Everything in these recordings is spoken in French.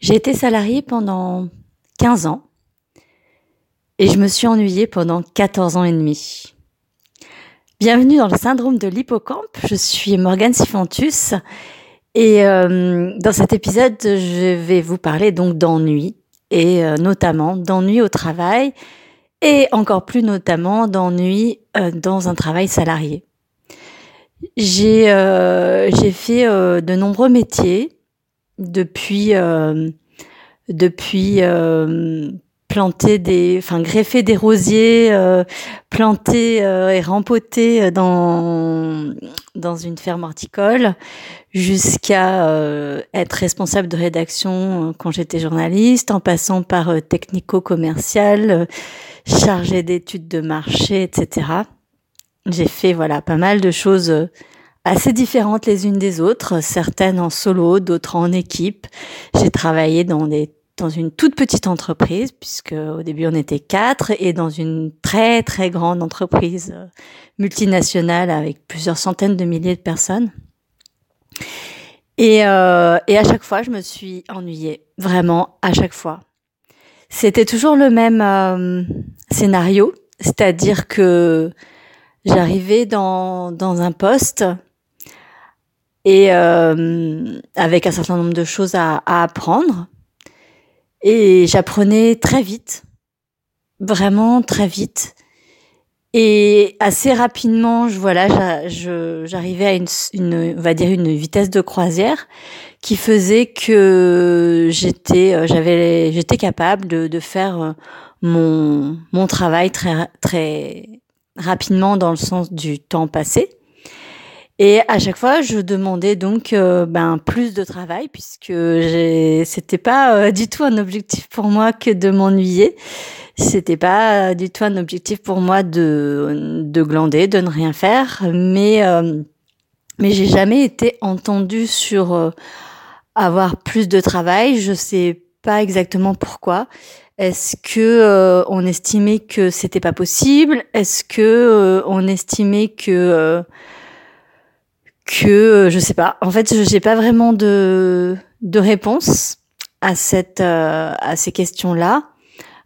J'ai été salariée pendant 15 ans et je me suis ennuyée pendant 14 ans et demi. Bienvenue dans le syndrome de l'hippocampe. Je suis Morgane Sifantus et euh, dans cet épisode, je vais vous parler donc d'ennui et euh, notamment d'ennui au travail et encore plus notamment d'ennui euh, dans un travail salarié. J'ai j'ai fait de nombreux métiers depuis euh, depuis euh, planter des, enfin greffer des rosiers, euh, planter et rempoter dans dans une ferme horticole, jusqu'à être responsable de rédaction quand j'étais journaliste, en passant par technico-commercial, chargé d'études de marché, etc. J'ai fait voilà pas mal de choses assez différentes les unes des autres, certaines en solo, d'autres en équipe. J'ai travaillé dans des dans une toute petite entreprise, puisque au début on était quatre, et dans une très très grande entreprise euh, multinationale avec plusieurs centaines de milliers de personnes. Et, euh, et à chaque fois, je me suis ennuyée, vraiment à chaque fois. C'était toujours le même euh, scénario, c'est-à-dire que j'arrivais dans, dans un poste et euh, avec un certain nombre de choses à, apprendre. Et j'apprenais très vite, vraiment très vite. Et assez rapidement, je voilà, j'arrivais à une, on va dire une vitesse de croisière qui faisait que j'étais, euh, j'avais, j'étais capable de, de faire euh, mon mon travail très très rapidement dans le sens du temps passé. Et à chaque fois, je demandais donc euh, ben plus de travail puisque c'était pas euh, du tout un objectif pour moi que de m'ennuyer. C'était pas du tout un objectif pour moi de de glander, de ne rien faire, mais euh, mais j'ai jamais été entendue sur avoir plus de travail. Je sais pas exactement pourquoi. Est-ce que on estimait que c'était pas possible? Est-ce que on estimait que que euh, je sais pas. En fait, j'ai pas vraiment de de réponse à cette euh, à ces questions-là.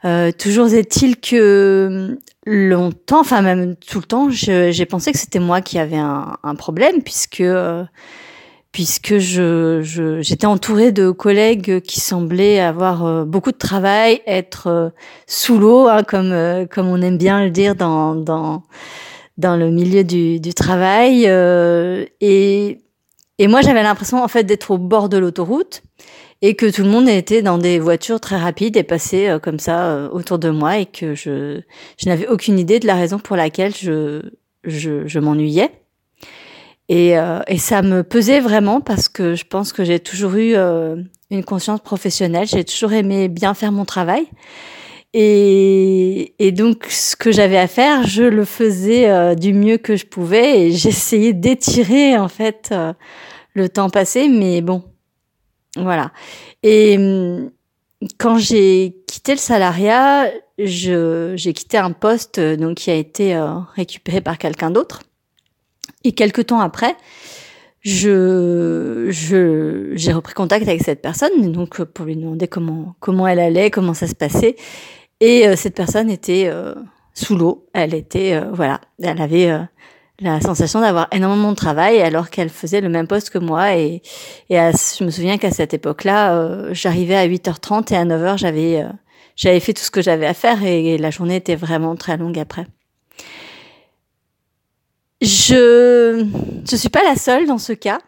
Euh, toujours est-il que longtemps, enfin même tout le temps, j'ai pensé que c'était moi qui avais un, un problème puisque puisque je j'étais entourée de collègues qui semblaient avoir beaucoup de travail, être sous l'eau, hein, comme comme on aime bien le dire dans dans dans le milieu du, travail. Euh, et, et moi, j'avais l'impression en fait d'être au bord de l'autoroute et que tout le monde était dans des voitures très rapides et passait euh, comme ça euh, autour de moi et que je, je n'avais aucune idée de la raison pour laquelle je, je, je m'ennuyais. Et, et, ça me pesait vraiment parce que je pense que j'ai toujours eu une conscience professionnelle, j'ai toujours aimé bien faire mon travail. Et, et, donc, ce que j'avais à faire, je le faisais euh, du mieux que je pouvais et j'essayais d'étirer en fait euh, le temps passé, mais bon, voilà. Et hum, quand j'ai quitté le salariat, j'ai quitté un poste euh, donc qui a été récupéré par quelqu'un d'autre. Et quelques temps après, je, j'ai repris contact avec cette personne, donc pour lui demander comment, comment elle allait, comment ça se passait. Et euh, cette personne était euh, sous l'eau. Elle était, euh, voilà, elle avait la sensation d'avoir énormément de travail alors qu'elle faisait le même poste que moi. Et, et je me souviens qu'à cette époque-là, j'arrivais à 8h30 et à 9h, j'avais j'avais fait tout ce que j'avais à faire et, la journée était vraiment très longue après. Je je suis pas la seule dans ce cas.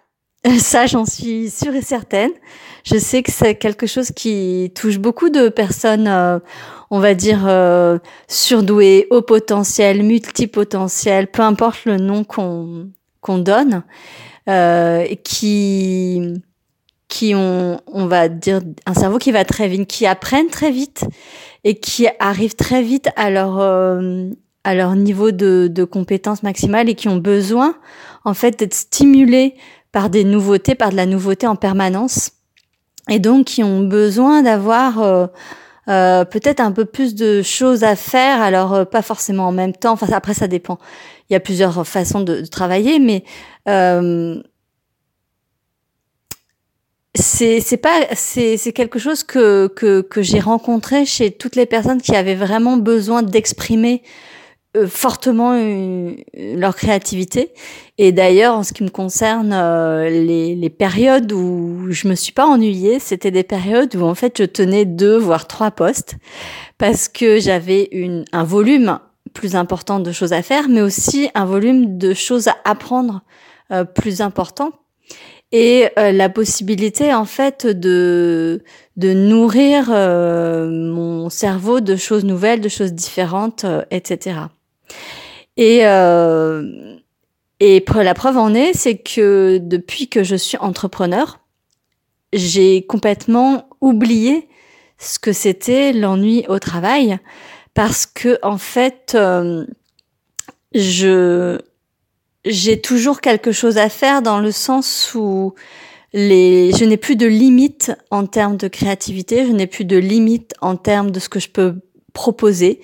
Ça, j'en suis sûre et certaine. Je sais que c'est quelque chose qui touche beaucoup de personnes on va dire, euh, surdoués, haut potentiel, multipotentiel, peu importe le nom qu'on qu'on donne, euh, qui qui ont, on va dire, un cerveau qui va très vite, qui apprennent très vite et qui arrivent très vite à leur euh, à leur niveau de, de compétence maximale et qui ont besoin en fait d'être stimulés par des nouveautés, par de la nouveauté en permanence, et donc qui ont besoin d'avoir euh, euh, peut-être un peu plus de choses à faire, alors euh, pas forcément en même temps. Enfin, après, ça dépend. Il y a plusieurs façons de, travailler, mais euh, c'est c'est pas c'est c'est quelque chose que que que j'ai rencontré chez toutes les personnes qui avaient vraiment besoin d'exprimer fortement euh, leur créativité. Et d'ailleurs, en ce qui me concerne, euh, les, les, périodes où je me suis pas ennuyée, c'était des périodes où en fait je tenais deux voire trois postes parce que j'avais une un volume plus important de choses à faire, mais aussi un volume de choses à apprendre plus important et la possibilité en fait de de nourrir mon cerveau de choses nouvelles, de choses différentes, etc. Et, euh, et la preuve en est, c'est que depuis que je suis entrepreneur, j'ai complètement oublié ce que c'était l'ennui au travail parce que en fait euh, je j'ai toujours quelque chose à faire dans le sens où les je n'ai plus de limite en termes de créativité, je n'ai plus de limite en termes de ce que je peux proposer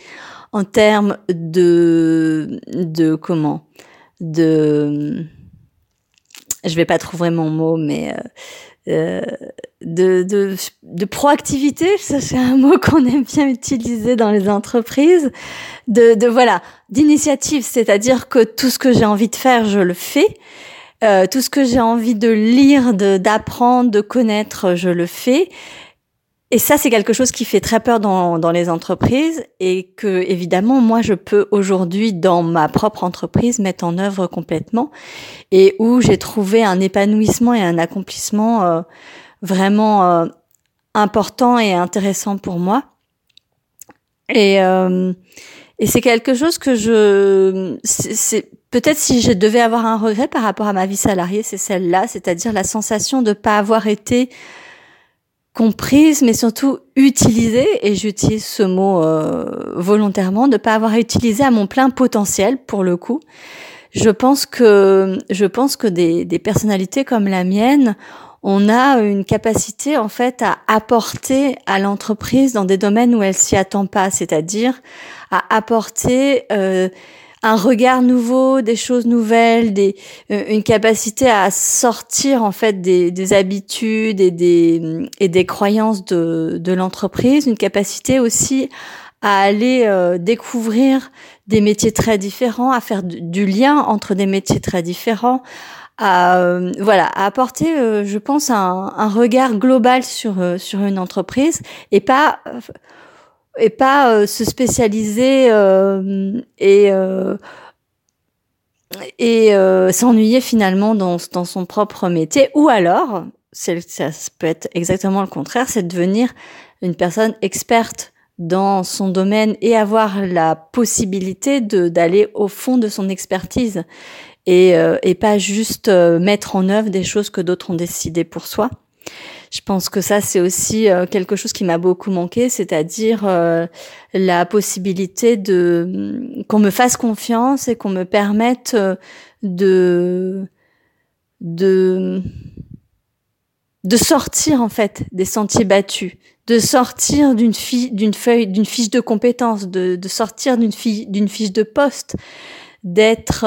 en termes de de comment? De je vais pas trouver mon mot mais euh, euh, de, de, de proactivité, c'est un mot qu'on aime bien utiliser dans les entreprises, de, de voilà, d'initiative, c'est-à-dire que tout ce que j'ai envie de faire, je le fais. Euh, tout ce que j'ai envie de lire, de d'apprendre, de connaître, je le fais. Et ça, c'est quelque chose qui fait très peur dans, dans les entreprises et que, évidemment, moi, je peux aujourd'hui, dans ma propre entreprise, mettre en œuvre complètement et où j'ai trouvé un épanouissement et un accomplissement euh, vraiment euh, important et intéressant pour moi. Et, euh, et c'est quelque chose que je, c'est peut-être si je devais avoir un regret par rapport à ma vie salariée, c'est celle-là, c'est-à-dire la sensation de pas avoir été comprise, mais surtout utilisée, et j'utilise ce mot euh, volontairement, de pas avoir utilisé à mon plein potentiel pour le coup. Je pense que je pense que des, des personnalités comme la mienne, on a une capacité en fait à apporter à l'entreprise dans des domaines où elle s'y attend pas, c'est-à-dire à apporter euh, un regard nouveau, des choses nouvelles, des, euh, une capacité à sortir en fait des, des habitudes et des, et des croyances de, de l'entreprise, une capacité aussi à aller euh, découvrir des métiers très différents, à faire du, lien entre des métiers très différents, à euh, voilà, à apporter, je pense, un, un, regard global sur sur une entreprise et pas et pas euh, se spécialiser euh, et euh, et s'ennuyer finalement dans, dans son propre métier. Ou alors ça peut être exactement le contraire c'est devenir une personne experte dans son domaine et avoir la possibilité de d'aller au fond de son expertise et, et pas juste mettre en œuvre des choses que d'autres ont décidé pour soi je pense que ça, c'est aussi euh, quelque chose qui m'a beaucoup manqué, c'est-à-dire euh, la possibilité de qu'on me fasse confiance et qu'on me permette euh, de sortir en fait des sentiers battus, de sortir d'une d'une feuille d'une fiche de compétences, de, sortir d'une d'une fiche de poste, d'être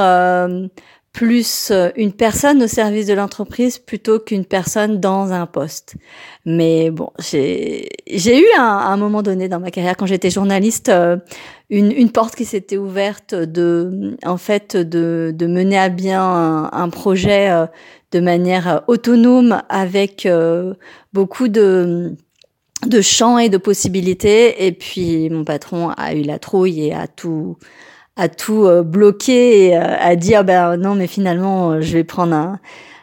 plus euh, une personne au service de l'entreprise plutôt qu'une personne dans un poste. Mais bon, j'ai eu un, un, moment donné dans ma carrière quand j'étais journaliste euh, une, une porte qui s'était ouverte de en fait de, de mener à bien un, un projet euh, de manière autonome avec beaucoup de de champs et de possibilités et puis mon patron a eu la trouille et a tout à tout euh, bloquer et euh, à dire ben non mais finalement euh, je vais prendre un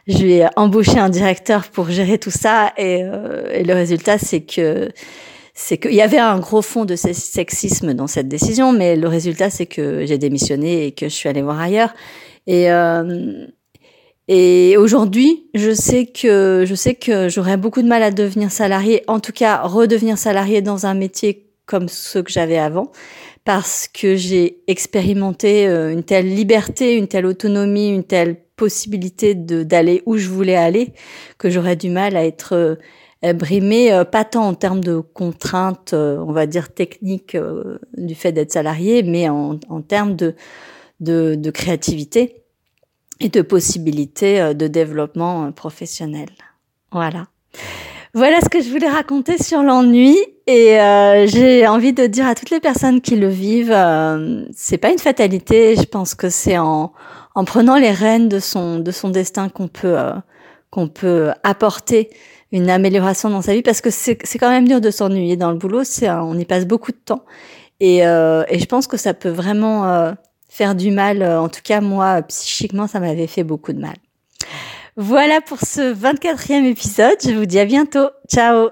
je vais embaucher un directeur pour gérer tout ça. Et, et le résultat c'est que c'est qu'il y avait un gros fond de sexisme dans cette décision mais le résultat c'est que j'ai démissionné et que je suis allée voir ailleurs. Et et aujourd'hui, je sais que je sais que j'aurais beaucoup de mal à devenir salarié, en tout cas redevenir salarié dans un métier comme ce que j'avais avant, parce que j'ai expérimenté euh, une telle liberté, une telle autonomie, une telle possibilité d'aller où je voulais aller que j'aurais du mal à être euh, brimée, euh, pas tant en termes de contraintes, on va dire techniques du fait d'être salarié, mais en, en termes de, de, de créativité et de possibilités de développement professionnel. Voilà. Voilà ce que je voulais raconter sur l'ennui et euh, j'ai envie de dire à toutes les personnes qui le vivent, euh, c'est pas une fatalité. Je pense que c'est en, en prenant les rênes de son de son destin qu'on peut euh, qu'on peut apporter une amélioration dans sa vie parce que c'est c'est quand même dur de s'ennuyer dans le boulot. C'est on y passe beaucoup de temps et euh, et je pense que ça peut vraiment euh, faire du mal. En tout cas, moi, psychiquement, ça m'avait fait beaucoup de mal. Voilà pour ce 24e épisode. Je vous dis à bientôt. Ciao